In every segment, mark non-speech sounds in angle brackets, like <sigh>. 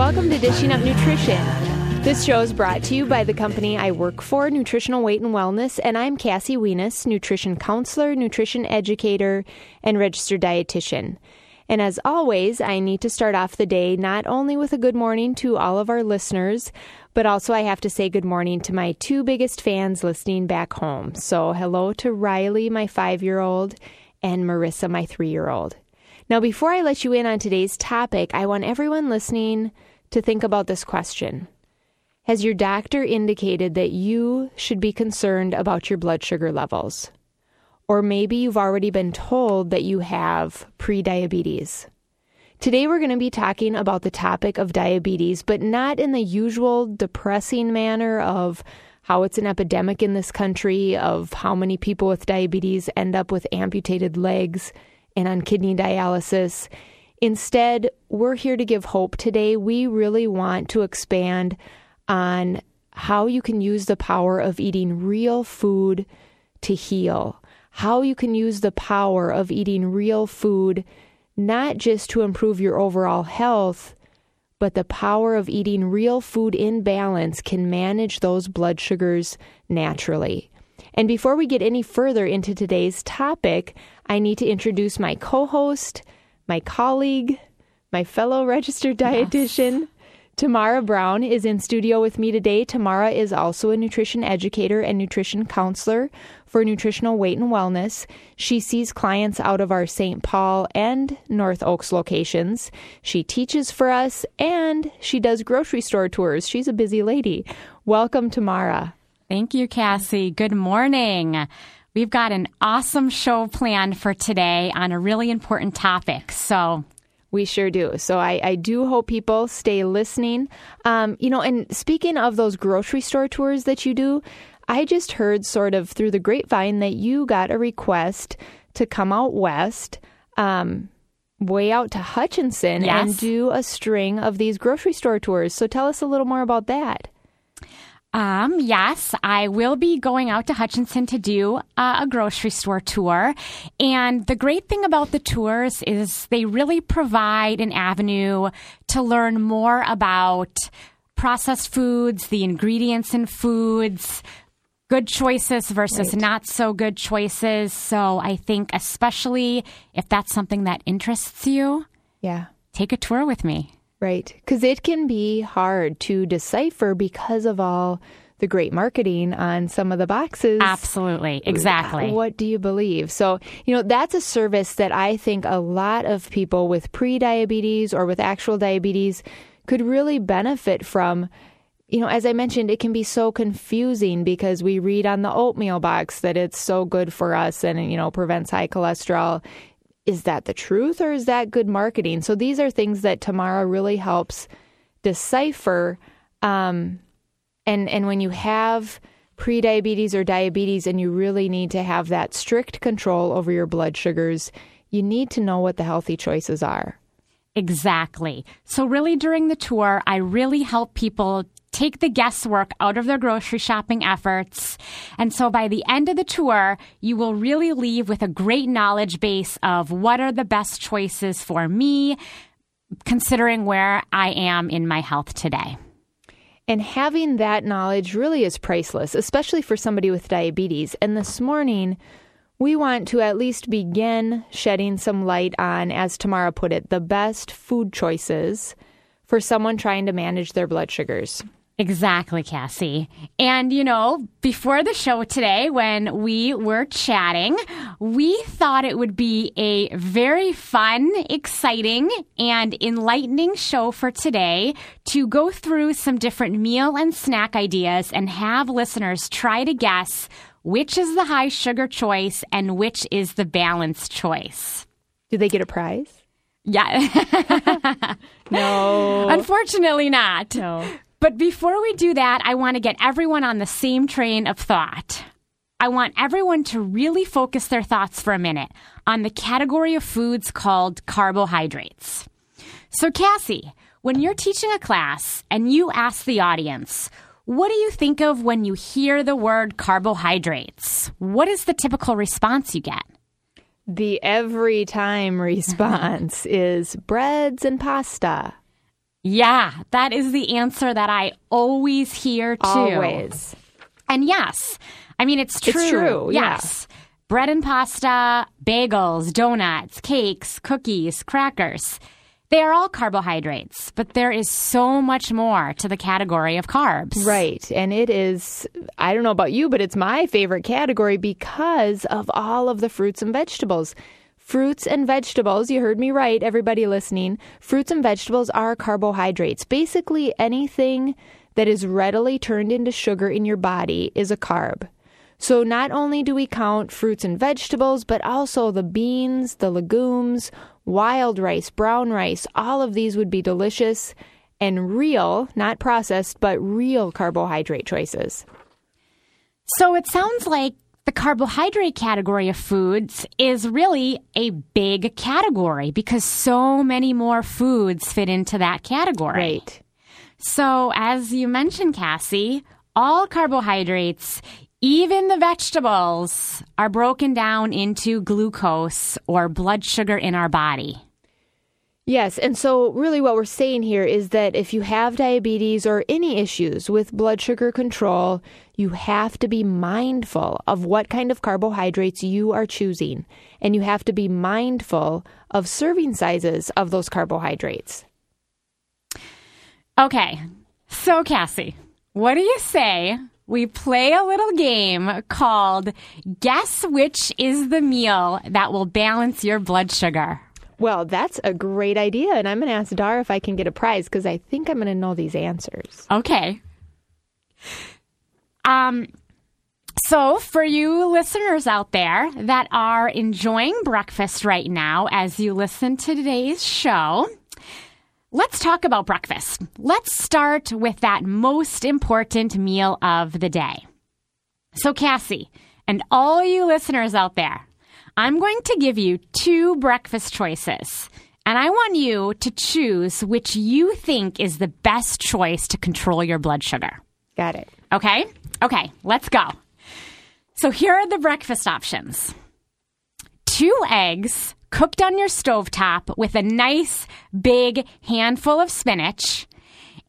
Welcome to Dishing Up Nutrition. This show is brought to you by the company I work for, Nutritional Weight and Wellness, and I'm Cassie Weness, nutrition counselor, nutrition educator, and registered dietitian. And as always, I need to start off the day not only with a good morning to all of our listeners, but also I have to say good morning to my two biggest fans listening back home. So, hello to Riley, my five year old, and Marissa, my three year old. Now, before I let you in on today's topic, I want everyone listening to think about this question Has your doctor indicated that you should be concerned about your blood sugar levels? Or maybe you've already been told that you have prediabetes. Today, we're going to be talking about the topic of diabetes, but not in the usual depressing manner of how it's an epidemic in this country, of how many people with diabetes end up with amputated legs and on kidney dialysis. Instead, we're here to give hope today. We really want to expand on how you can use the power of eating real food to heal, how you can use the power of eating real food not just to improve your overall health, but the power of eating real food in balance can manage those blood sugars naturally. And before we get any further into today's topic, I need to introduce my co host, my colleague, my fellow registered dietitian. Yes. Tamara Brown is in studio with me today. Tamara is also a nutrition educator and nutrition counselor for Nutritional Weight and Wellness. She sees clients out of our St. Paul and North Oaks locations. She teaches for us and she does grocery store tours. She's a busy lady. Welcome, Tamara. Thank you, Cassie. Good morning. We've got an awesome show planned for today on a really important topic. So we sure do. So I, I do hope people stay listening. Um, you know, and speaking of those grocery store tours that you do, I just heard sort of through the grapevine that you got a request to come out west, um, way out to Hutchinson, yes. and do a string of these grocery store tours. So tell us a little more about that. Um, yes, I will be going out to Hutchinson to do uh, a grocery store tour. And the great thing about the tours is they really provide an avenue to learn more about processed foods, the ingredients in foods, good choices versus right. not so good choices. So I think, especially if that's something that interests you, yeah, take a tour with me. Right. Because it can be hard to decipher because of all the great marketing on some of the boxes. Absolutely. Exactly. What do you believe? So, you know, that's a service that I think a lot of people with pre-diabetes or with actual diabetes could really benefit from. You know, as I mentioned, it can be so confusing because we read on the oatmeal box that it's so good for us and, you know, prevents high cholesterol is that the truth or is that good marketing? So these are things that Tamara really helps decipher. Um, and and when you have prediabetes or diabetes and you really need to have that strict control over your blood sugars, you need to know what the healthy choices are. Exactly. So, really, during the tour, I really help people take the guesswork out of their grocery shopping efforts. And so by the end of the tour, you will really leave with a great knowledge base of what are the best choices for me, considering where I am in my health today. And having that knowledge really is priceless, especially for somebody with diabetes. And this morning, we want to at least begin shedding some light on, as Tamara put it, the best food choices for someone trying to manage their blood sugars. Exactly, Cassie. And, you know, before the show today, when we were chatting, we thought it would be a very fun, exciting, and enlightening show for today to go through some different meal and snack ideas and have listeners try to guess which is the high sugar choice and which is the balanced choice. Do they get a prize? Yeah. <laughs> <laughs> No. Unfortunately, not. no. But before we do that, I want to get everyone on the same train of thought. I want everyone to really focus their thoughts for a minute on the category of foods called carbohydrates. So, Cassie, when you're teaching a class and you ask the audience, what do you think of when you hear the word carbohydrates? What is the typical response you get? The every time <laughs> response is breads and pasta. Yeah, that is the answer that I always hear too. Always. And yes, I mean, it's true. It's true, yeah. Yes. Bread and pasta, bagels, donuts, cakes, cookies, crackers. They are all carbohydrates, but there is so much more to the category of carbs. Right. And it is, I don't know about you, but it's my favorite category because of all of the fruits and vegetables. Fruits and vegetables, you heard me right, everybody listening. Fruits and vegetables are carbohydrates. Basically, anything that is readily turned into sugar in your body is a carb. So, not only do we count fruits and vegetables, but also the beans, the legumes, wild rice, brown rice, all of these would be delicious and real, not processed, but real carbohydrate choices. So it sounds like the carbohydrate category of foods is really a big category because so many more foods fit into that category. Right. So, as you mentioned, Cassie, all carbohydrates, even the vegetables, are broken down into glucose or blood sugar in our body. Yes, and so really what we're saying here is that if you have diabetes or any issues with blood sugar control, you have to be mindful of what kind of carbohydrates you are choosing, and you have to be mindful of serving sizes of those carbohydrates. Okay, so Cassie, what do you say we play a little game called Guess Which is the Meal That Will Balance Your Blood Sugar? Well, that's a great idea, and I'm going to ask Dar if I can get a prize because I think I'm going to know these answers. Okay. Um, so, for you listeners out there that are enjoying breakfast right now as you listen to today's show, let's talk about breakfast. Let's start with that most important meal of the day. So, Cassie, and all you listeners out there, I'm going to give you two breakfast choices. And I want you to choose which you think is the best choice to control your blood sugar. Got it. Okay? Okay, let's go. So here are the breakfast options two eggs cooked on your stovetop with a nice big handful of spinach,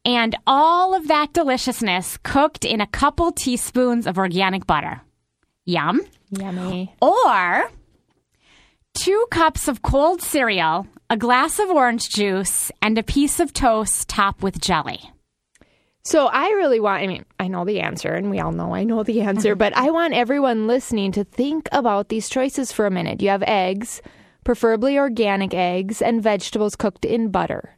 and all of that deliciousness cooked in a couple teaspoons of organic butter. Yum. Yummy. Or two cups of cold cereal, a glass of orange juice, and a piece of toast topped with jelly. So I really want, I mean, I know the answer, and we all know I know the answer, but I want everyone listening to think about these choices for a minute. You have eggs, preferably organic eggs, and vegetables cooked in butter.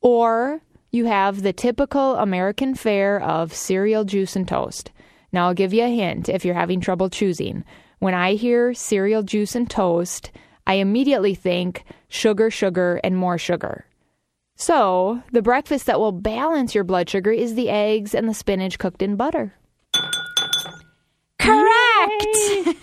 Or you have the typical American fare of cereal, juice, and toast. Now, I'll give you a hint if you're having trouble choosing. When I hear cereal, juice, and toast, I immediately think sugar, sugar, and more sugar. So, the breakfast that will balance your blood sugar is the eggs and the spinach cooked in butter. Correct! <laughs>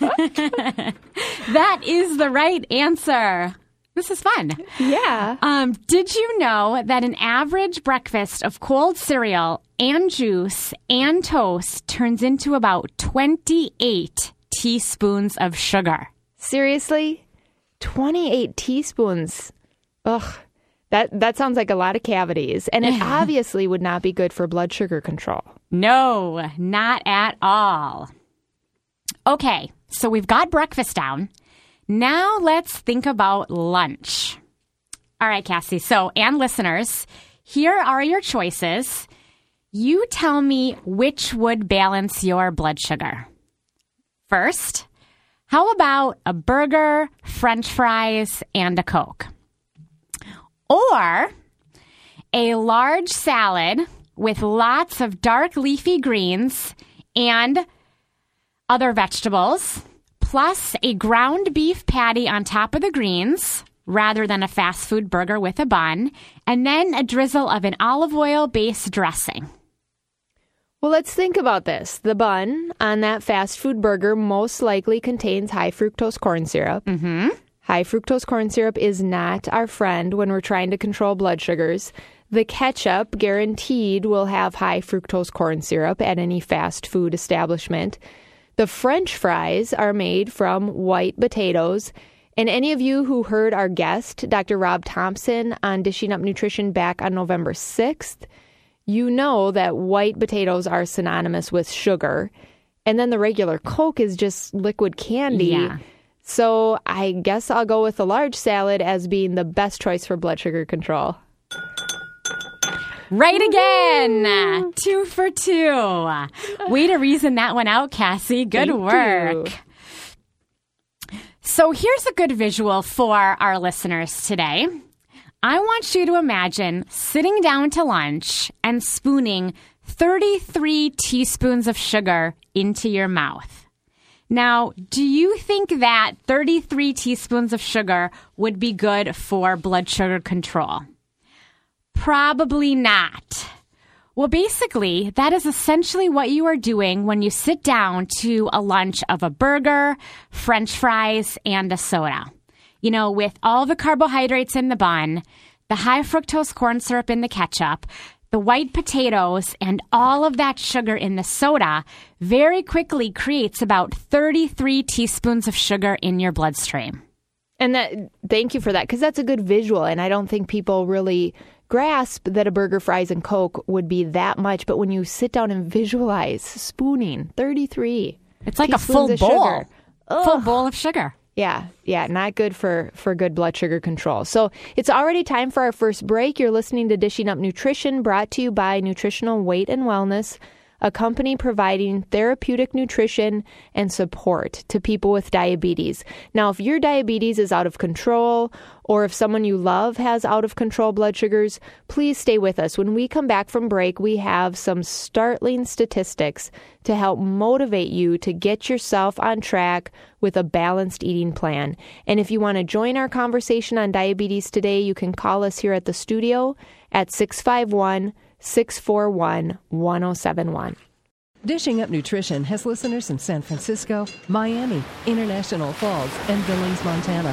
that is the right answer. This is fun. Yeah. Um, did you know that an average breakfast of cold cereal and juice and toast turns into about 28 teaspoons of sugar? Seriously? 28 teaspoons. Ugh. That that sounds like a lot of cavities and it <laughs> obviously would not be good for blood sugar control. No, not at all. Okay, so we've got breakfast down. Now let's think about lunch. All right, Cassie. So, and listeners, here are your choices. You tell me which would balance your blood sugar. First, how about a burger, french fries, and a Coke? Or a large salad with lots of dark leafy greens and other vegetables, plus a ground beef patty on top of the greens, rather than a fast food burger with a bun, and then a drizzle of an olive oil based dressing. Well, let's think about this. The bun on that fast food burger most likely contains high fructose corn syrup. Mm-hmm. High fructose corn syrup is not our friend when we're trying to control blood sugars. The ketchup guaranteed will have high fructose corn syrup at any fast food establishment. The french fries are made from white potatoes. And any of you who heard our guest, Dr. Rob Thompson, on Dishing Up Nutrition back on November 6th, you know that white potatoes are synonymous with sugar. And then the regular Coke is just liquid candy. Yeah. So I guess I'll go with a large salad as being the best choice for blood sugar control. Right again. Two for two. Way to reason that one out, Cassie. Good Thank work. you. So here's a good visual for our listeners today. I want you to imagine sitting down to lunch and spooning 33 teaspoons of sugar into your mouth. Now, do you think that 33 teaspoons of sugar would be good for blood sugar control? Probably not. Well, basically, that is essentially what you are doing when you sit down to a lunch of a burger, french fries, and a soda. You know, with all the carbohydrates in the bun, the high fructose corn syrup in the ketchup, the white potatoes, and all of that sugar in the soda very quickly creates about 33 teaspoons of sugar in your bloodstream. And that thank you for that because that's a good visual and I don't think people really grasp that a burger, fries and coke would be that much, but when you sit down and visualize spooning 33 It's like a full bowl. sugar. Full bowl of sugar. Yeah, yeah, not good for for good blood sugar control. So it's already time for our first break. You're listening to Dishing Up Nutrition, brought to you by Nutritional Weight and Wellness, a company providing therapeutic nutrition and support to people with diabetes. Now, if your diabetes is out of control, or if someone you love has out of control blood sugars, please stay with us. When we come back from break, we have some startling statistics to help motivate you to get yourself on track with a balanced eating plan. And if you want to join our conversation on diabetes today, you can call us here at the studio at 651 641 1071. Dishing Up Nutrition has listeners in San Francisco, Miami, International Falls, and Billings, Montana.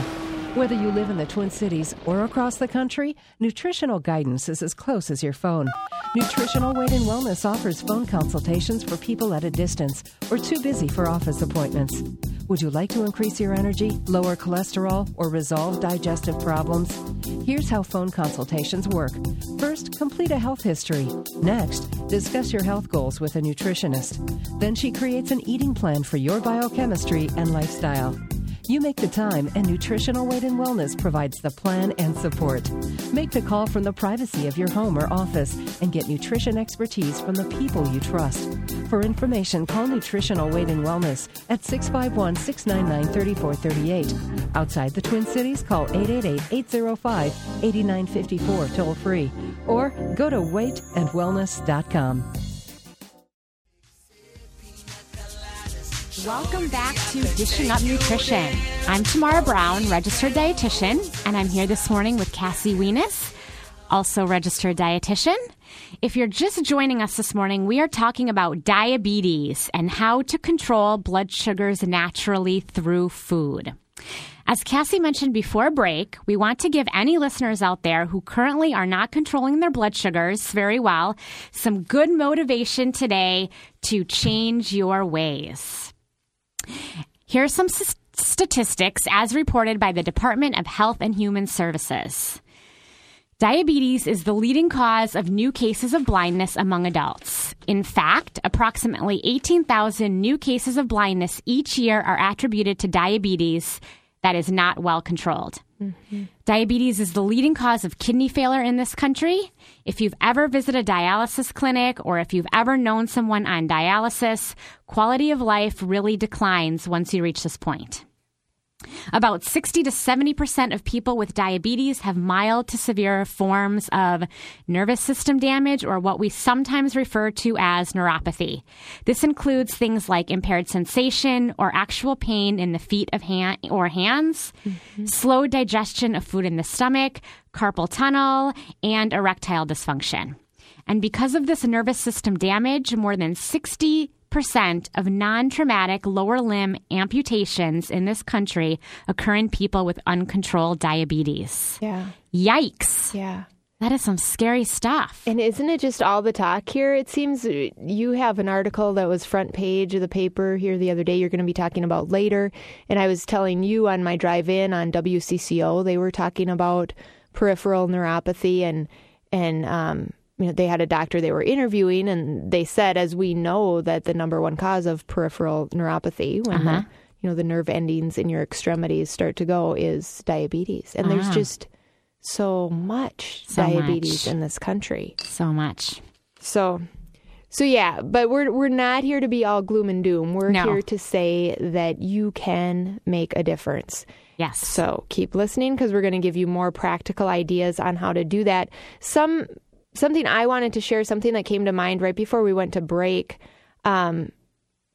Whether you live in the Twin Cities or across the country, nutritional guidance is as close as your phone. Nutritional Weight and Wellness offers phone consultations for people at a distance or too busy for office appointments. Would you like to increase your energy, lower cholesterol, or resolve digestive problems? Here's how phone consultations work. First, complete a health history. Next, discuss your health goals with a nutritionist. Then she creates an eating plan for your biochemistry and lifestyle. You make the time, and Nutritional Weight and Wellness provides the plan and support. Make the call from the privacy of your home or office and get nutrition expertise from the people you trust. For information, call Nutritional Weight and Wellness at 651 699 3438. Outside the Twin Cities, call 888 805 8954 toll free or go to weightandwellness.com. Welcome back to Dishing Up Nutrition. I'm Tamara Brown, registered dietitian, and I'm here this morning with Cassie Weness, also registered dietitian. If you're just joining us this morning, we are talking about diabetes and how to control blood sugars naturally through food. As Cassie mentioned before break, we want to give any listeners out there who currently are not controlling their blood sugars very well some good motivation today to change your ways. Here are some s- statistics as reported by the Department of Health and Human Services. Diabetes is the leading cause of new cases of blindness among adults. In fact, approximately 18,000 new cases of blindness each year are attributed to diabetes that is not well controlled. Diabetes is the leading cause of kidney failure in this country. If you've ever visited a dialysis clinic or if you've ever known someone on dialysis, quality of life really declines once you reach this point. About 60 to 70% of people with diabetes have mild to severe forms of nervous system damage or what we sometimes refer to as neuropathy. This includes things like impaired sensation or actual pain in the feet of hand or hands, mm-hmm. slow digestion of food in the stomach, carpal tunnel, and erectile dysfunction. And because of this nervous system damage, more than 60 percent of non-traumatic lower limb amputations in this country occur in people with uncontrolled diabetes. Yeah. Yikes. Yeah. That is some scary stuff. And isn't it just all the talk here? It seems you have an article that was front page of the paper here the other day you're going to be talking about later. And I was telling you on my drive in on WCCO, they were talking about peripheral neuropathy and, and, um, you know, they had a doctor they were interviewing, and they said, as we know, that the number one cause of peripheral neuropathy, when Uh-huh. the you know the nerve endings in your extremities start to go, is diabetes. And there's Ah. just so much So diabetes much. in this country. So much. So, so yeah, but we're we're not here to be all gloom and doom. We're No. here to say that you can make a difference. Yes. So keep listening because we're going to give you more practical ideas on how to do that. Some something I wanted to share, something that came to mind right before we went to break. Um,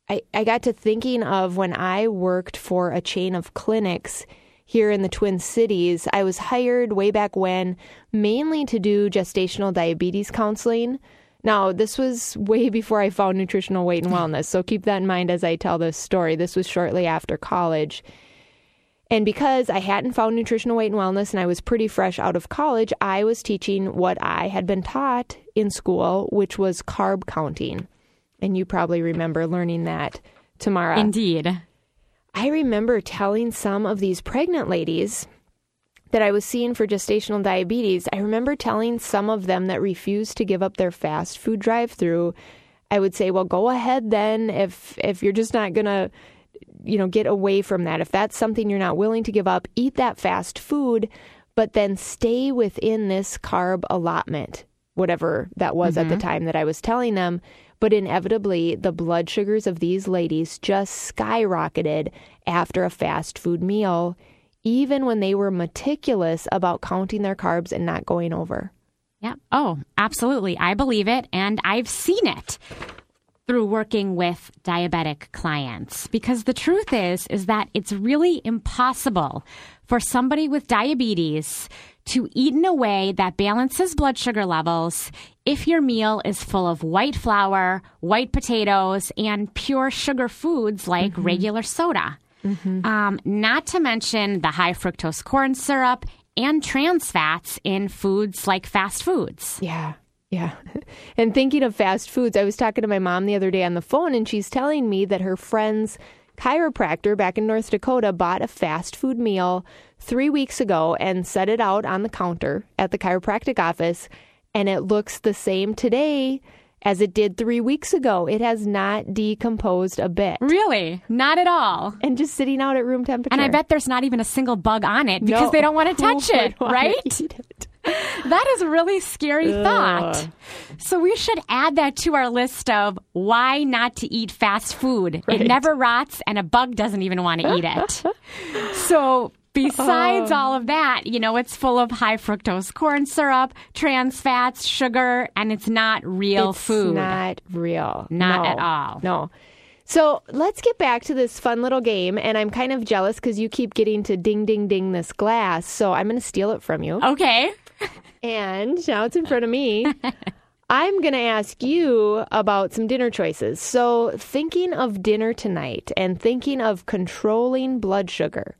I I got to thinking of when I worked for a chain of clinics here in the Twin Cities. I was hired way back when, mainly to do gestational diabetes counseling. Now, this was way before I found nutritional weight and wellness, so keep that in mind as I tell this story. This was shortly after college. And because I hadn't found nutritional weight and wellness and I was pretty fresh out of college, I was teaching what I had been taught in school, which was carb counting. And you probably remember learning that, Tamara. Indeed. I remember telling some of these pregnant ladies that I was seeing for gestational diabetes. I remember telling some of them that refused to give up their fast food drive-through. I would say, "Well, go ahead then if if you're just not going to you know, get away from that. If that's something you're not willing to give up, eat that fast food, but then stay within this carb allotment, whatever that was at the mm-hmm. time that I was telling them. But inevitably, the blood sugars of these ladies just skyrocketed after a fast food meal, even when they were meticulous about counting their carbs and not going over. Yeah. Oh, absolutely. I believe it and I've seen it through working with diabetic clients because the truth is is that it's really impossible for somebody with diabetes to eat in a way that balances blood sugar levels if your meal is full of white flour, white potatoes, and pure sugar foods like regular soda. Um, not to mention the high fructose corn syrup and trans fats in foods like fast foods. Yeah. Yeah. <laughs> And thinking of fast foods, I was talking to my mom the other day on the phone, and she's telling me that her friend's chiropractor back in North Dakota bought a fast food meal three weeks ago and set it out on the counter at the chiropractic office. And it looks the same today as it did three weeks ago. It has not decomposed a bit. Really? Not at all. And just sitting out at room temperature. And I bet there's not even a single bug on it because No. they don't want to <laughs> oh touch Who it, <laughs> right? <laughs> That is a really scary thought. So we should add that to our list of why not to eat fast food. Right. It never rots and a bug doesn't even want to eat it. <laughs> so besides oh. all of that, you know, it's full of high fructose corn syrup, trans fats, sugar, and it's not real it's food. not real. Not No. at all. No. So let's get back to this fun little game. And I'm kind of jealous because you keep getting to ding, ding, ding this glass. So I'm going to steal it from you. Okay. And now it's in front of me. I'm going to ask you about some dinner choices. So, thinking of dinner tonight and thinking of controlling blood sugar,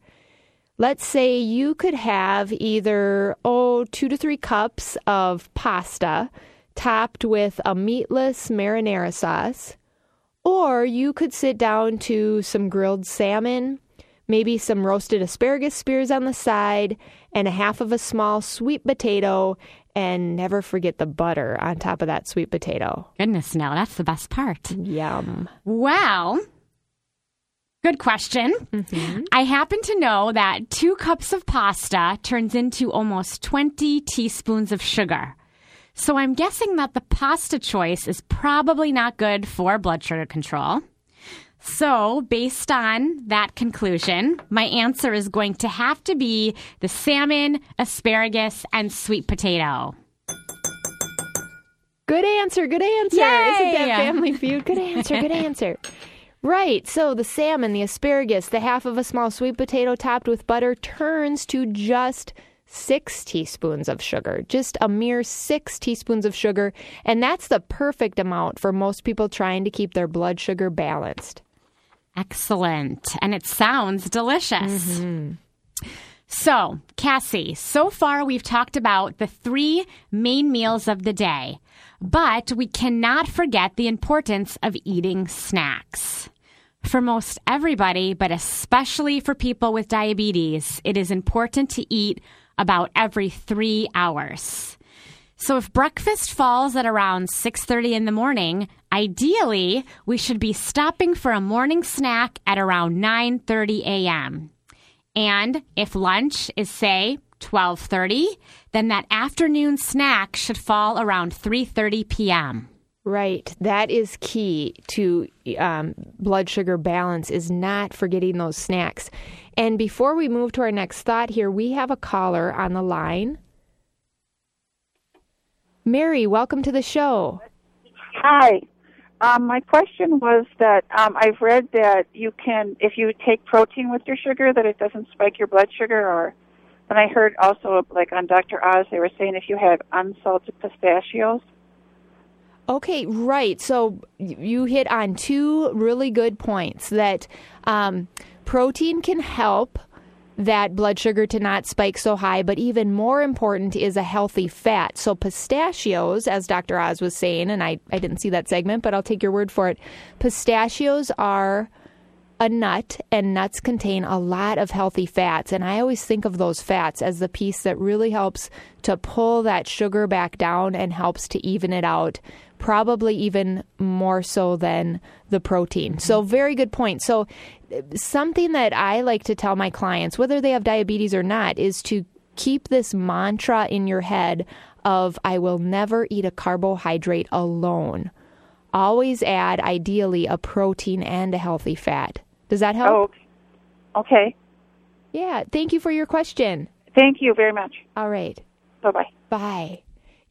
let's say you could have either, oh, two to three cups of pasta topped with a meatless marinara sauce, or you could sit down to some grilled salmon, maybe some roasted asparagus spears on the side, and a half of a small sweet potato, and never forget the butter on top of that sweet potato. Goodness, no, that's the best part. Yum. Well, good question. Mm-hmm. I happen to know that two cups of pasta turns into almost 20 teaspoons of sugar. So I'm guessing that the pasta choice is probably not good for blood sugar control. So, based on that conclusion, my answer is going to have to be the salmon, asparagus, and sweet potato. Good answer. Good answer. Yay! Isn't that Family Feud? Good answer. Good <laughs> answer. Right. So the salmon, the asparagus, the half of a small sweet potato topped with butter turns to just six teaspoons of sugar, just a mere six teaspoons of sugar. And that's the perfect amount for most people trying to keep their blood sugar balanced. Excellent. And it sounds delicious. Mm-hmm. So, Cassie, so far we've talked about the three main meals of the day, but we cannot forget the importance of eating snacks. For most everybody, but especially for people with diabetes, it is important to eat about every three hours. So if breakfast falls at around 6:30 in the morning, ideally we should be stopping for a morning snack at around 9:30 a.m. And if lunch is say 12:30, then that afternoon snack should fall around 3:30 p.m. Right. That is key to um, blood sugar balance is not forgetting those snacks. And before we move to our next thought here, we have a caller on the line. Mary, welcome to the show. Hi. Um, my question was that um, I've read that you can, if you take protein with your sugar, that it doesn't spike your blood sugar. Or, and I heard also, like on Dr. Oz, they were saying if you had unsalted pistachios. Okay, right. So you hit on two really good points that um, protein can help that blood sugar to not spike so high, but even more important is a healthy fat. So pistachios, as Dr. Oz was saying, and I, I didn't see that segment, but I'll take your word for it. Pistachios are a nut, and nuts contain a lot of healthy fats. And I always think of those fats as the piece that really helps to pull that sugar back down and helps to even it out, probably even more so than the protein. So, mm-hmm. very good point. So, something that I like to tell my clients, whether they have diabetes or not, is to keep this mantra in your head of I will never eat a carbohydrate alone. Always add, ideally, a protein and a healthy fat. Does that help? Oh, okay. Yeah. Thank you for your question. Thank you very much. All right. Bye bye bye.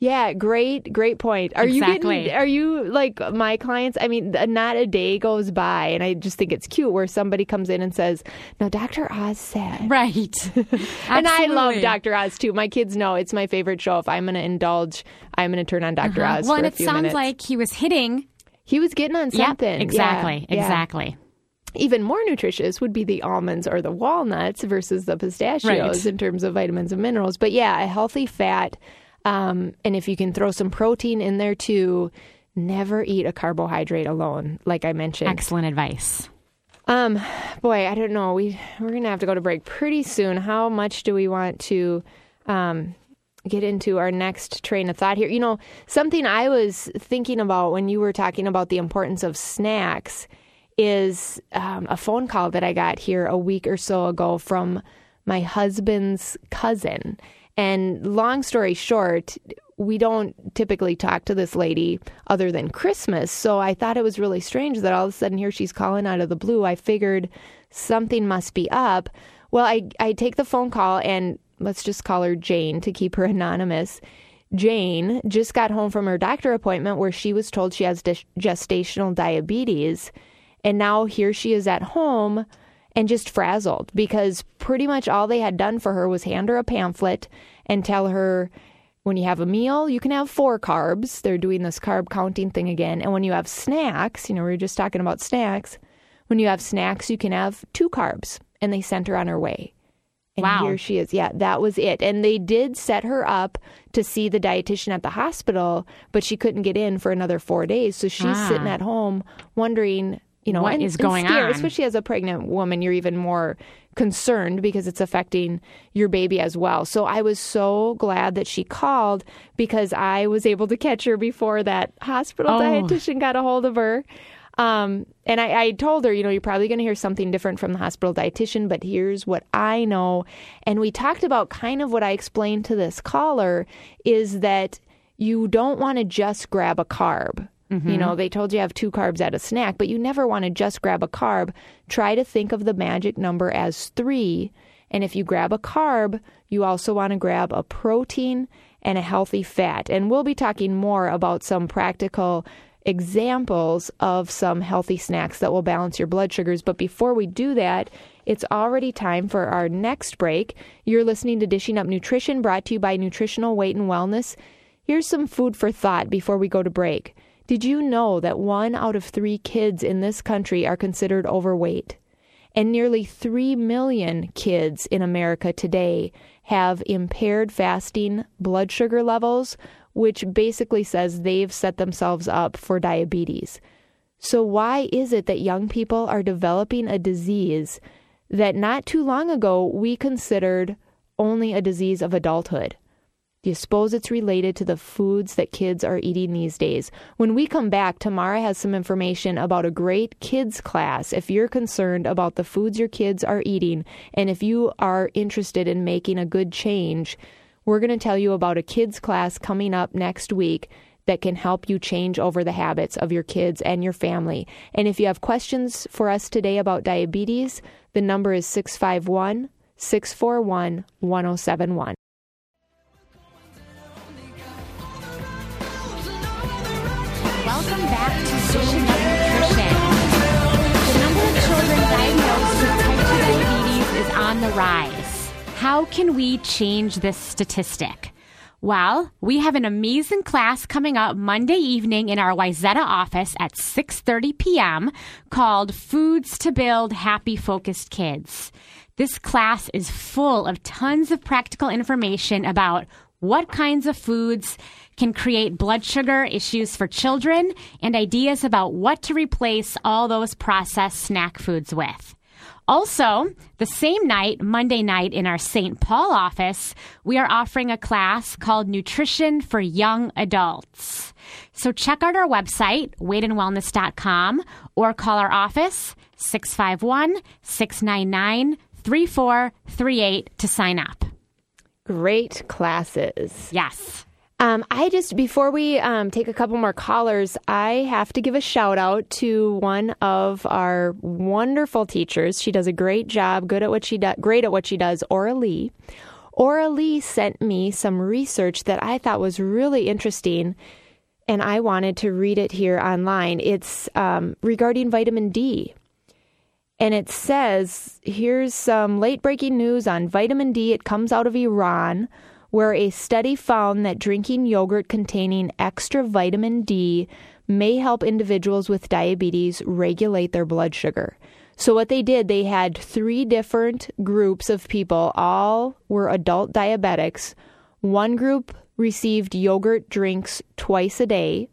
Yeah, great, great point. Are you getting? Are you like my clients? I mean, not a day goes by, and I just think it's cute where somebody comes in and says, "No, Doctor Oz said." Right. <laughs> <laughs> And I love Dr. Oz too. My kids know it's my favorite show. If I'm going to indulge, I'm going to turn on doctor Uh-huh. Oz Well, and it sounds minutes. like he was hitting. he was getting on Yep, something. exactly. Yeah, yeah. Exactly. Even more nutritious would be the almonds or the walnuts versus the pistachios Right. in terms of vitamins and minerals. But yeah, a healthy fat, um, and if you can throw some protein in there too, never eat a carbohydrate alone. Like I mentioned. Excellent advice. Um, boy, I don't know. We we're gonna have to go to break pretty soon. How much do we want to um, get into our next train of thought here? You know, something I was thinking about when you were talking about the importance of snacks is um, a phone call that I got here a week or so ago from my husband's cousin. And long story short, we don't typically talk to this lady other than Christmas. So I thought it was really strange that all of a sudden here she's calling out of the blue. I figured something must be up. Well, I, I take the phone call and let's just call her Jane to keep her <laughs> anonymous. Jane just got home from her doctor appointment where she was told she has gestational diabetes. And now here she is at home and just frazzled because pretty much all they had done for her was hand her a pamphlet and tell her when you have a meal, you can have four carbs. They're doing this carb counting thing again. And when you have snacks, you know, we were just talking about snacks. When you have snacks, you can have two carbs. And they sent her on her way. And Wow. here she is. Yeah, that was it. And they did set her up to see the dietitian at the hospital, but she couldn't get in for another four days. So she's Ah. sitting at home wondering, you know, What and, is going on? Especially as a pregnant woman, you're even more concerned because it's affecting your baby as well. So I was so glad that she called because I was able to catch her before that hospital Oh. dietitian got a hold of her. Um, and I, I told her, you know, you're probably going to hear something different from the hospital dietitian, but here's what I know. And we talked about kind of what I explained to this caller is that you don't want to just grab a carb. You know, mm-hmm. they told you have two carbs at a snack, but you never want to just grab a carb. Try to think of the magic number as three. And if you grab a carb, you also want to grab a protein and a healthy fat. And we'll be talking more about some practical examples of some healthy snacks that will balance your blood sugars. But before we do that, it's already time for our next break. You're listening to Dishing Up Nutrition, brought to you by Nutritional Weight and Wellness. Here's some food for thought before we go to break. Did you know that one out of three kids in this country are considered overweight? And nearly 3 million kids in America today have impaired fasting blood sugar levels, which basically says they've set themselves up for diabetes. So, why is it that young people are developing a disease that not too long ago we considered only a disease of adulthood? Do you suppose it's related to the foods that kids are eating these days? When we come back, Tamara has some information about a great kids class if you're concerned about the foods your kids are eating and if you are interested in making a good change. We're going to tell you about a kids class coming up next week that can help you change over the habits of your kids and your family. And if you have questions for us today about diabetes, the number is 651 641 1071. Welcome back to Dishing Up Nutrition. The number of children diagnosed with type 2 diabetes is on the rise. How can we change this statistic? Well, we have an amazing class coming up Monday evening in our Wayzata office at 6:30 p.m. called Foods to Build Happy Focused Kids. This class is full of tons of practical information about what kinds of foods can create blood sugar issues for children and ideas about what to replace all those processed snack foods with. Also, the same night, Monday night, in our St. Paul office, we are offering a class called Nutrition for Young Adults. So check out our website, weightandwellness.com, or call our office, 651 699 3438 to sign up. Great classes. Yes. Um, I just, before we um, take a couple more callers, I have to give a shout out to one of our wonderful teachers. She does a great job, good at what she does, great at what she does, Aura Lee. Aura Lee sent me some research that I thought was really interesting, and I wanted to read it here online. It's um, regarding vitamin D. And it says here's some late breaking news on vitamin D. It comes out of Iran, where a study found that drinking yogurt containing extra vitamin D may help individuals with diabetes regulate their blood sugar. So, what they did, they had three different groups of people, all were adult diabetics. One group received yogurt drinks twice a day.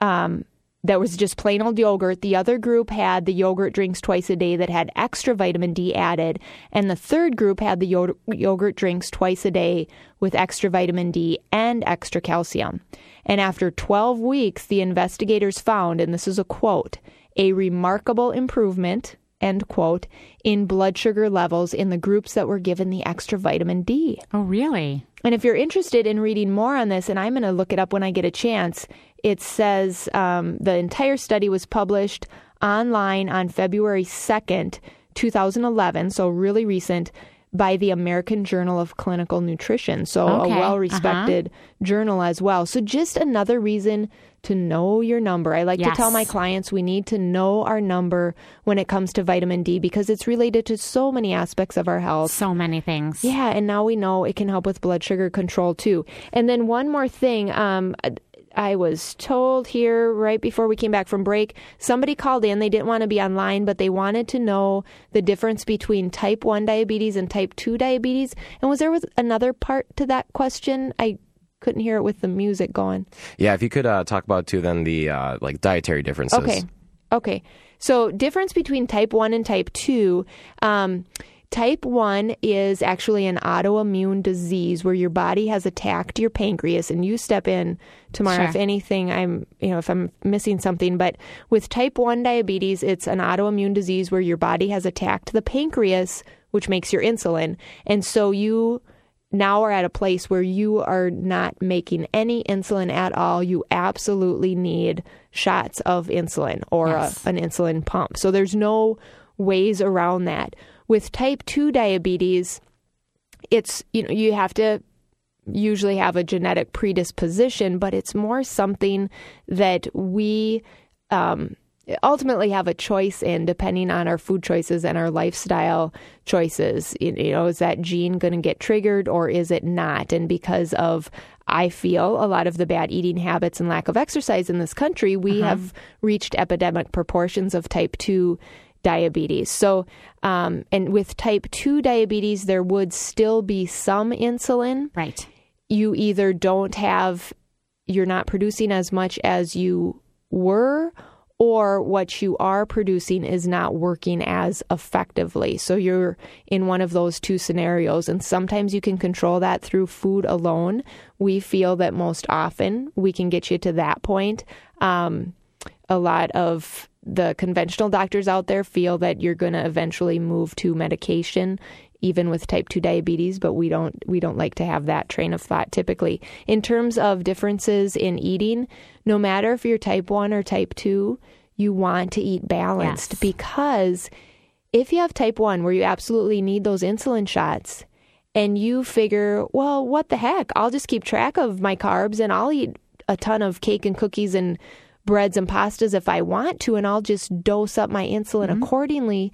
Um, that was just plain old yogurt. The other group had the yogurt drinks twice a day that had extra vitamin D added. And the third group had the yo- yogurt drinks twice a day with extra vitamin D and extra calcium. And after 12 weeks, the investigators found, and this is a quote, a remarkable improvement, end quote, in blood sugar levels in the groups that were given the extra vitamin D. Oh, really? And if you're interested in reading more on this, and I'm going to look it up when I get a chance, it says um, the entire study was published online on February 2nd, 2011, so really recent, by the American Journal of Clinical Nutrition. So Okay, a well respected journal as well. So just another reason to know your number. I like to tell my clients we need to know our number when it comes to vitamin D because it's related to so many aspects of our health. So many things. Yeah, and now we know it can help with blood sugar control too. And then one more thing, um, I was told here right before we came back from break, somebody called in. They didn't want to be online, but they wanted to know the difference between type 1 diabetes and type 2 diabetes. And was there was another part to that question? I couldn't hear it with the music going. Yeah, if you could uh, talk about too, then the uh, like dietary differences. Okay. Okay. So, difference between type 1 and type 2. Um, type 1 is actually an autoimmune disease where your body has attacked your pancreas, and you step in Tamara Sure. if anything, I'm, you know, if I'm missing something. But with type 1 diabetes, it's an autoimmune disease where your body has attacked the pancreas, which makes your insulin. And so, you now are at a place where you are not making any insulin at all, you absolutely need shots of insulin or Yes. a, an insulin pump. So there's no ways around that. With type 2 diabetes, it's you know you have to usually have a genetic predisposition, but it's more something that we um, ultimately have a choice in depending on our food choices and our lifestyle choices. You you know, is that gene going to get triggered or is it not? And because of I feel a lot of the bad eating habits and lack of exercise in this country, we have reached epidemic proportions of type 2 diabetes. So, um, and with type 2 diabetes, there would still be some insulin Right. you either don't have you're not producing as much as you were or what you are producing is not working as effectively. So you're in one of those two scenarios and sometimes you can control that through food alone. We feel that most often we can get you to that point. Um, a lot of the conventional doctors out there feel that you're going to eventually move to medication even with type 2 diabetes but we don't we don't like to have that train of thought typically in terms of differences in eating no matter if you're type 1 or type 2 you want to eat balanced Yes. because if you have type 1 where you absolutely need those insulin shots and you figure, well, what the heck? I'll just keep track of my carbs and I'll eat a ton of cake and cookies and breads and pastas if I want to, and I'll just dose up my insulin mm-hmm. accordingly.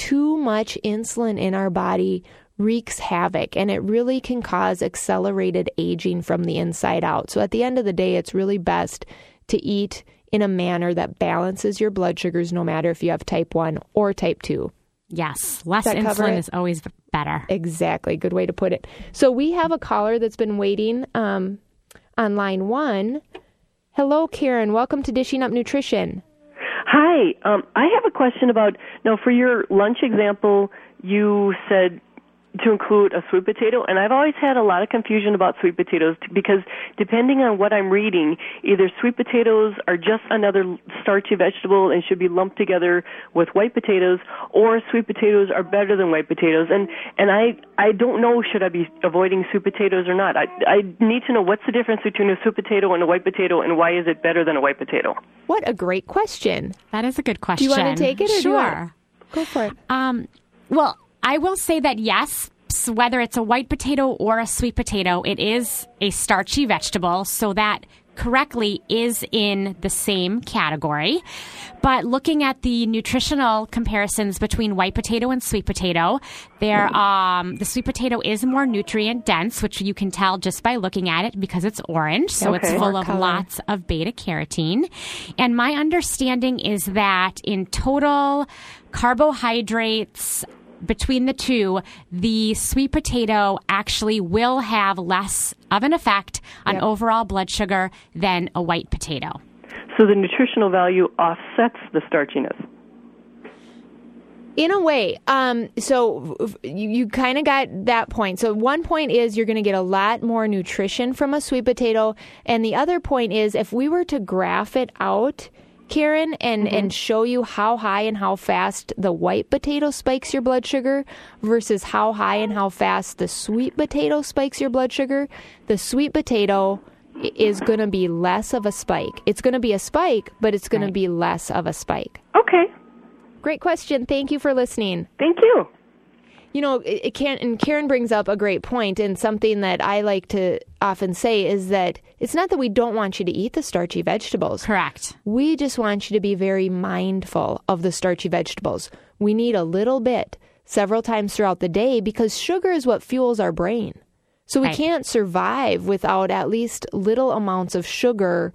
Too much insulin in our body wreaks havoc and it really can cause accelerated aging from the inside out. So at the end of the day, it's really best to eat in a manner that balances your blood sugars no matter if you have type 1 or type 2. Yes. Less Does that cover insulin is always better. Exactly. Good way to put it. So we have a caller that's been waiting um, on line one. Hello, Karen. Welcome to Dishing Up Nutrition. Hi, um, I have a question about now for your lunch example. You said to include a sweet potato, and I've always had a lot of confusion about sweet potatoes because depending on what I'm reading, either sweet potatoes are just another starchy vegetable and should be lumped together with white potatoes, or sweet potatoes are better than white potatoes. And and I I don't know should I be avoiding sweet potatoes or not. I I need to know what's the difference between a sweet potato and a white potato, and why is it better than a white potato? What a great question. That is a good question Do you want to take it or do you sure. want- Go for it. Um, well, I will say that yes, whether it's a white potato or a sweet potato, it is a starchy vegetable, so that correctly is in the same category. But looking at the nutritional comparisons between white potato and sweet potato, there um, the sweet potato is more nutrient dense, which you can tell just by looking at it because it's orange, so it's full More of color. lots of beta carotene. And my understanding is that in total carbohydrates between the two, the sweet potato actually will have less of an effect on overall blood sugar than a white potato. So the nutritional value offsets the starchiness. In a way, um, so you, you kind of got that point. So one point is you're going to get a lot more nutrition from a sweet potato, and the other point is if we were to graph it out, Karen, and mm-hmm. and show you how high and how fast the white potato spikes your blood sugar versus how high and how fast the sweet potato spikes your blood sugar, the sweet potato is going to be less of a spike. It's going to be a spike, but it's going to be less of a spike. Okay, Great question. Thank you for listening. thank you. You know, it, it can and Karen brings up a great point, and something that I like to often say is that it's not that we don't want you to eat the starchy vegetables. Correct. We just want you to be very mindful of the starchy vegetables. We need a little bit several times throughout the day because sugar is what fuels our brain. So we Right. can't survive without at least little amounts of sugar,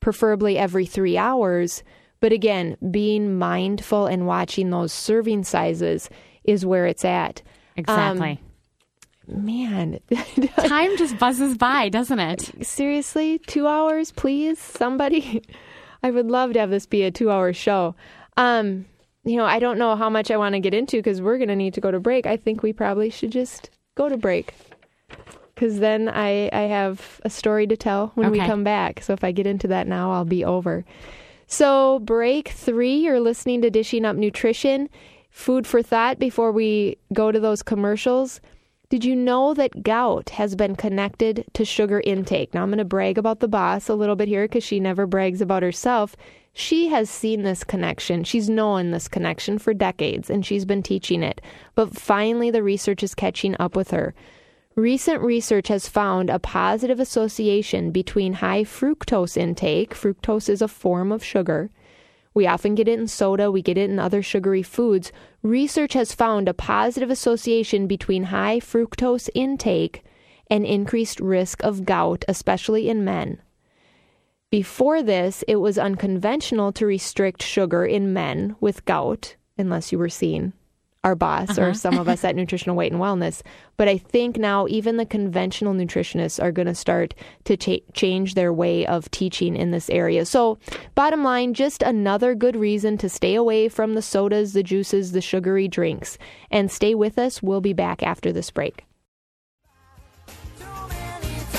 preferably every three hours. But again, being mindful and watching those serving sizes is where it's at. Um, exactly. Man, <laughs> Time just buzzes by, doesn't it? seriously, two hours, please, somebody. <laughs> I would love to have this be a two-hour show. Um, you know, I don't know how much I want to get into because we're going to need to go to break. I think we probably should just go to break because then I I have a story to tell when we come back. So if I get into that now, I'll be over. So break three. You're listening to Dishing Up Nutrition. Food for thought before we go to those commercials. Did you know that gout has been connected to sugar intake? Now, I'm going to brag about the boss a little bit here because she never brags about herself. She has seen this connection. She's known this connection for decades and she's been teaching it. But finally, the research is catching up with her. Recent research has found a positive association between high fructose intake. Fructose is a form of sugar we often get it in soda, we get it in other sugary foods. Research has found a positive association between high fructose intake and increased risk of gout, especially in men. Before this, it was unconventional to restrict sugar in men with gout, unless you were seen our boss uh-huh. or some of us at <laughs> Nutritional Weight and Wellness. But I think now even the conventional nutritionists are going to start to cha- change their way of teaching in this area. So, bottom line, just another good reason to stay away from the sodas, the juices, the sugary drinks. And stay with us. We'll be back after this break.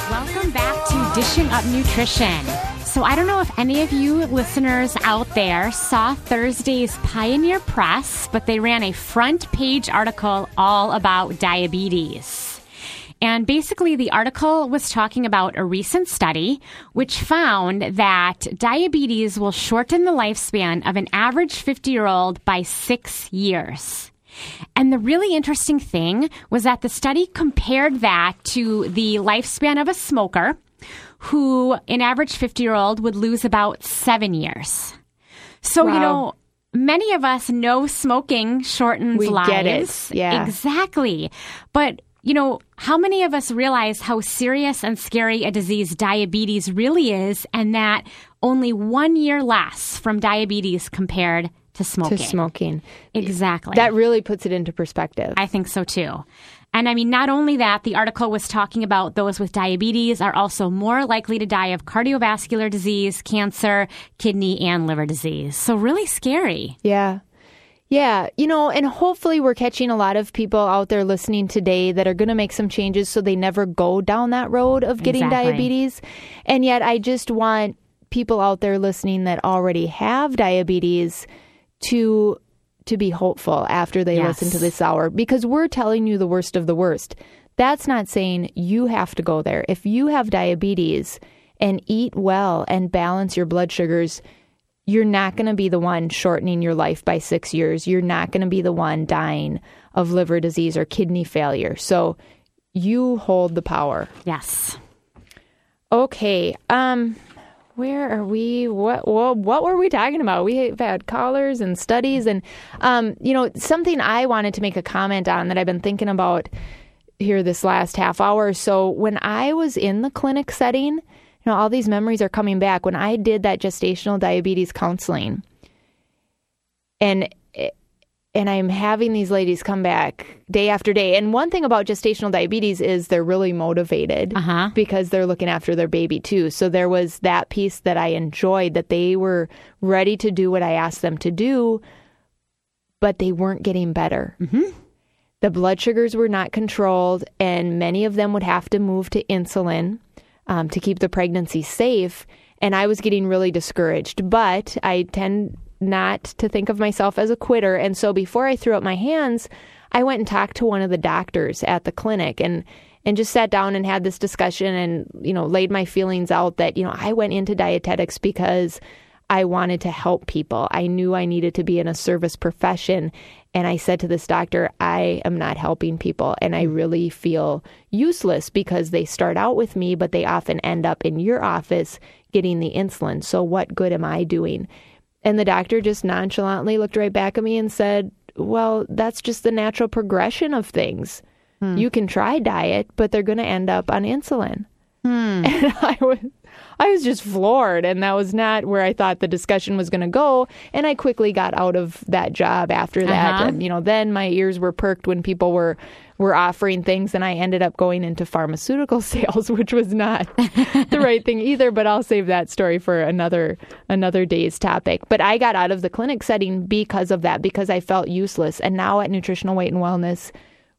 Welcome back to Dishing Up Nutrition. So, I don't know if any of you listeners out there saw Thursday's Pioneer Press, but they ran a front page article all about diabetes. And basically, the article was talking about a recent study which found that diabetes will shorten the lifespan of an average 50 year old by six years. And the really interesting thing was that the study compared that to the lifespan of a smoker who, an average 50 year old, would lose about seven years. So, wow. you know, many of us know smoking shortens we lives. Get it. Yeah. Exactly. But you know, how many of us realize how serious and scary a disease diabetes really is, and that only one year less from diabetes compared to smoking? To smoking. Exactly. That really puts it into perspective. I think so too. And I mean, not only that, the article was talking about those with diabetes are also more likely to die of cardiovascular disease, cancer, kidney, and liver disease. So, really scary. Yeah. Yeah, you know, and hopefully we're catching a lot of people out there listening today that are going to make some changes so they never go down that road of getting exactly. diabetes. And yet, I just want people out there listening that already have diabetes to to be hopeful after they yes. listen to this hour because we're telling you the worst of the worst. That's not saying you have to go there. If you have diabetes and eat well and balance your blood sugars, you're not going to be the one shortening your life by six years. You're not going to be the one dying of liver disease or kidney failure. So you hold the power. Yes. Okay. Um, where are we? What, what what were we talking about? We've had callers and studies, and um, you know something I wanted to make a comment on that I've been thinking about here this last half hour. So when I was in the clinic setting, you know, all these memories are coming back. When I did that gestational diabetes counseling, and and I'm having these ladies come back day after day. And one thing about gestational diabetes is they're really motivated uh-huh. because they're looking after their baby too. So there was that piece that I enjoyed that they were ready to do what I asked them to do, but they weren't getting better. Mm-hmm. The blood sugars were not controlled, and many of them would have to move to insulin um, to keep the pregnancy safe. And I was getting really discouraged, but I tend not to think of myself as a quitter. And so before I threw up my hands, I went and talked to one of the doctors at the clinic and and just sat down and had this discussion and you know laid my feelings out that you know I went into dietetics because I wanted to help people. I knew I needed to be in a service profession and I said to this doctor, I am not helping people and I really feel useless because they start out with me but they often end up in your office getting the insulin. So what good am I doing? And the doctor just nonchalantly looked right back at me and said, Well, that's just the natural progression of things. Hmm. You can try diet, but they're going to end up on insulin. Hmm. <laughs> And I was, I was just floored, and that was not where I thought the discussion was going to go. And I quickly got out of that job after that. Uh-huh. And you know, then my ears were perked when people were were offering things and I ended up going into pharmaceutical <laughs> sales, which was not <laughs> the right thing either, but I'll save that story for another another day's topic. But I got out of the clinic setting because of that because I felt useless. And now at Nutritional Weight and Wellness,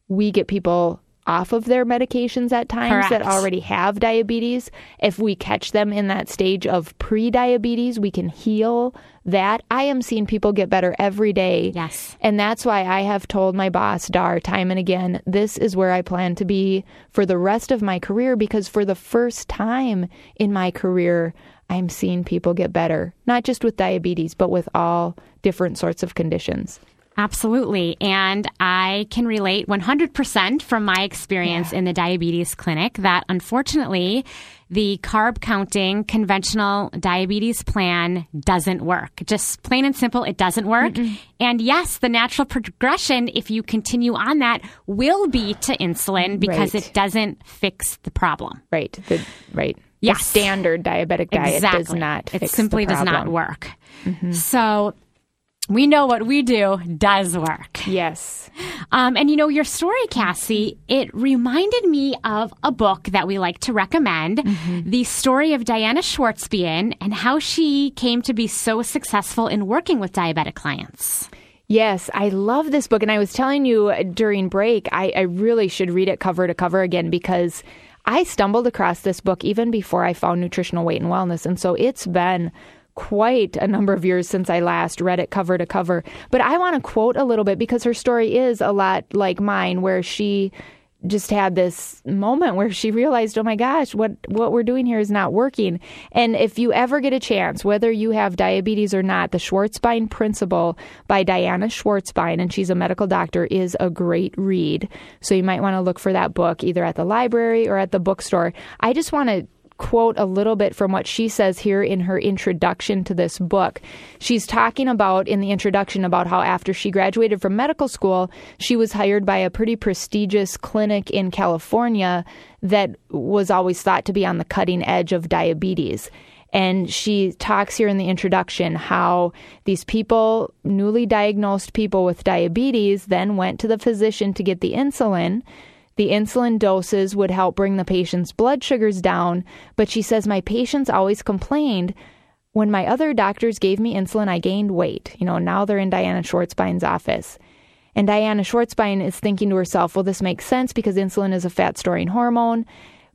we get people off of their medications at times that already have diabetes. If we catch them in that stage of pre-diabetes, we can heal that. I am seeing people get better every day. Yes. And that's why I have told my boss, Dar, time and again, this is where I plan to be for the rest of my career because for the first time in my career, I'm seeing people get better, not just with diabetes, but with all different sorts of conditions. Absolutely. And I can relate 100% from my experience in the diabetes clinic that unfortunately, the carb counting conventional diabetes plan doesn't work. Just plain and simple, it doesn't work. And yes, the natural progression, if you continue on that, will be to insulin because Right. it doesn't fix the problem. Right. The, right. Yes. The standard diabetic diet exactly. does not It simply does not problem. Mm-hmm. work. So we know what we do does work. Yes. Um, and you know, your story, Cassie, it reminded me of a book that we like to recommend Mm-hmm. the story of Diana Schwarzbein and how she came to be so successful in working with diabetic clients. Yes, I love this book. And I was telling you during break, I, I really should read it cover to cover again because I stumbled across this book even before I found nutritional weight and wellness. And so it's been quite a number of years since I last read it cover to cover. But I want to quote a little bit because her story is a lot like mine, where she just had this moment where she realized, oh my gosh, what what we're doing here is not working. And if you ever get a chance, whether you have diabetes or not, the Schwarzbein Principle by Diana Schwarzbein, and she's a medical doctor, is a great read. So you might want to look for that book either at the library or at the bookstore. I just want to quote a little bit from what she says here in her introduction to this book. She's talking about in the introduction about how after she graduated from medical school, she was hired by a pretty prestigious clinic in California that was always thought to be on the cutting edge of diabetes. And she talks here in the introduction how these people, newly diagnosed people with diabetes, then went to the physician to get the insulin. The insulin doses would help bring the patient's blood sugars down, but she says, My patients always complained when my other doctors gave me insulin, I gained weight. You know, now they're in Diana Schwarzbein's office. And Diana Schwarzbein is thinking to herself, well, this makes sense because insulin is a fat storing hormone.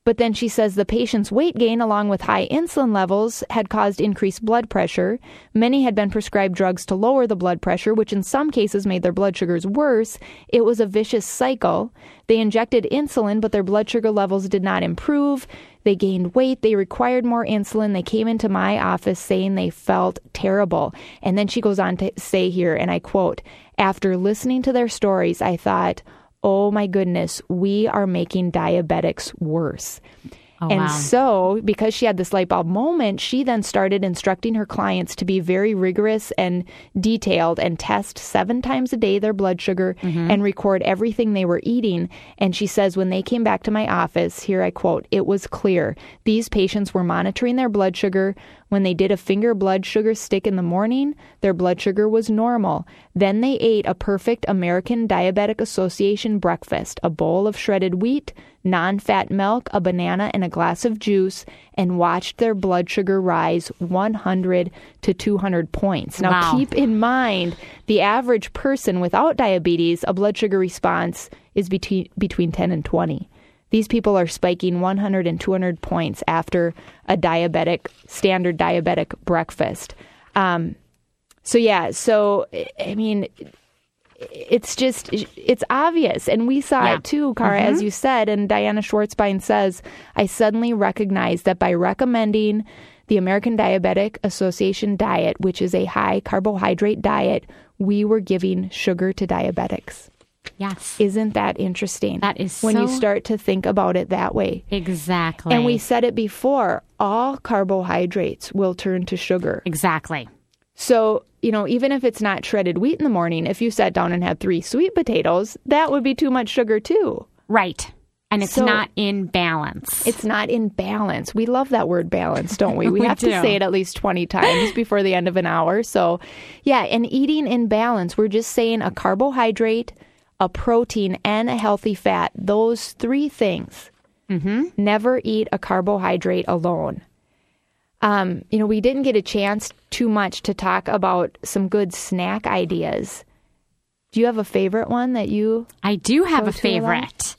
But then she says the patient's weight gain, along with high insulin levels, had caused increased blood pressure. Many had been prescribed drugs to lower the blood pressure, which in some cases made their blood sugars worse. It was a vicious cycle. They injected insulin, but their blood sugar levels did not improve. They gained weight. They required more insulin. They came into my office saying they felt terrible. And then she goes on to say here, and I quote, after listening to their stories, I thought, oh my goodness, we are making diabetics worse. Oh, and wow. so, because she had this light bulb moment, she then started instructing her clients to be very rigorous and detailed and test seven times a day their blood sugar mm-hmm. and record everything they were eating. And she says, when they came back to my office, here I quote, it was clear these patients were monitoring their blood sugar. When they did a finger blood sugar stick in the morning, their blood sugar was normal. Then they ate a perfect American Diabetic Association breakfast a bowl of shredded wheat, non fat milk, a banana, and a glass of juice, and watched their blood sugar rise 100 to 200 points. Now, Wow. keep in mind the average person without diabetes, a blood sugar response is between, between 10 and 20. These people are spiking 100 and 200 points after a diabetic, standard diabetic breakfast. Um, so, yeah, so, I mean, it's just it's obvious and we saw Yeah. it too cara as you said and diana schwarzbein says i suddenly recognized that by recommending the american diabetic association diet which is a high carbohydrate diet we were giving sugar to diabetics Yes. isn't that interesting That is when you start to think about it that way Exactly. and we said it before all carbohydrates will turn to sugar Exactly. so, you know, even if it's not shredded wheat in the morning, if you sat down and had three sweet potatoes, that would be too much sugar too. Right. And it's So- not in balance. It's not in balance. We love that word balance, don't we? <laughs> We, We have do. to say it at least 20 times before the end of an hour. So, yeah, and eating in balance, we're just saying a carbohydrate, a protein, and a healthy fat. Those three things. Mm-hmm. Never eat a carbohydrate alone. Um, you know, we didn't get a chance too much to talk about some good snack ideas. Do you have a favorite one that you I do have a favorite.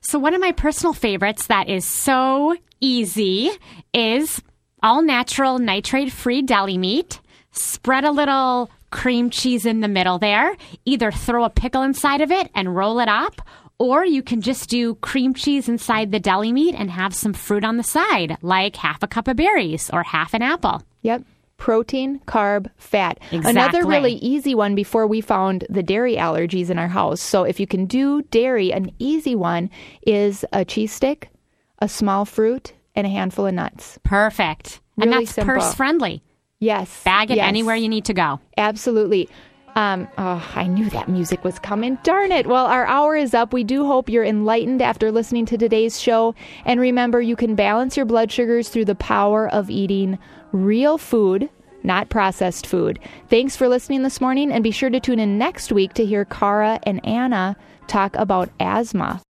So, one of my personal favorites that is so easy is all natural nitrate free deli meat. Spread a little cream cheese in the middle there. Either throw a pickle inside of it and roll it up, or you can just do cream cheese inside the deli meat and have some fruit on the side, like half a cup of berries or half an apple. Yep. Protein, carb, fat. Exactly. Another really easy one before we found the dairy allergies in our house. So if you can do dairy, an easy one is a cheese stick, a small fruit, and a handful of nuts. Perfect. and that's simple. purse friendly. Yes. Bag it yes. anywhere you need to go. Absolutely. Um, oh, I knew that music was coming. Darn it. Well, our hour is up. We do hope you're enlightened after listening to today's show. And remember, you can balance your blood sugars through the power of eating real food, not processed food. Thanks for listening this morning, and be sure to tune in next week to hear Cara and Anna talk about asthma.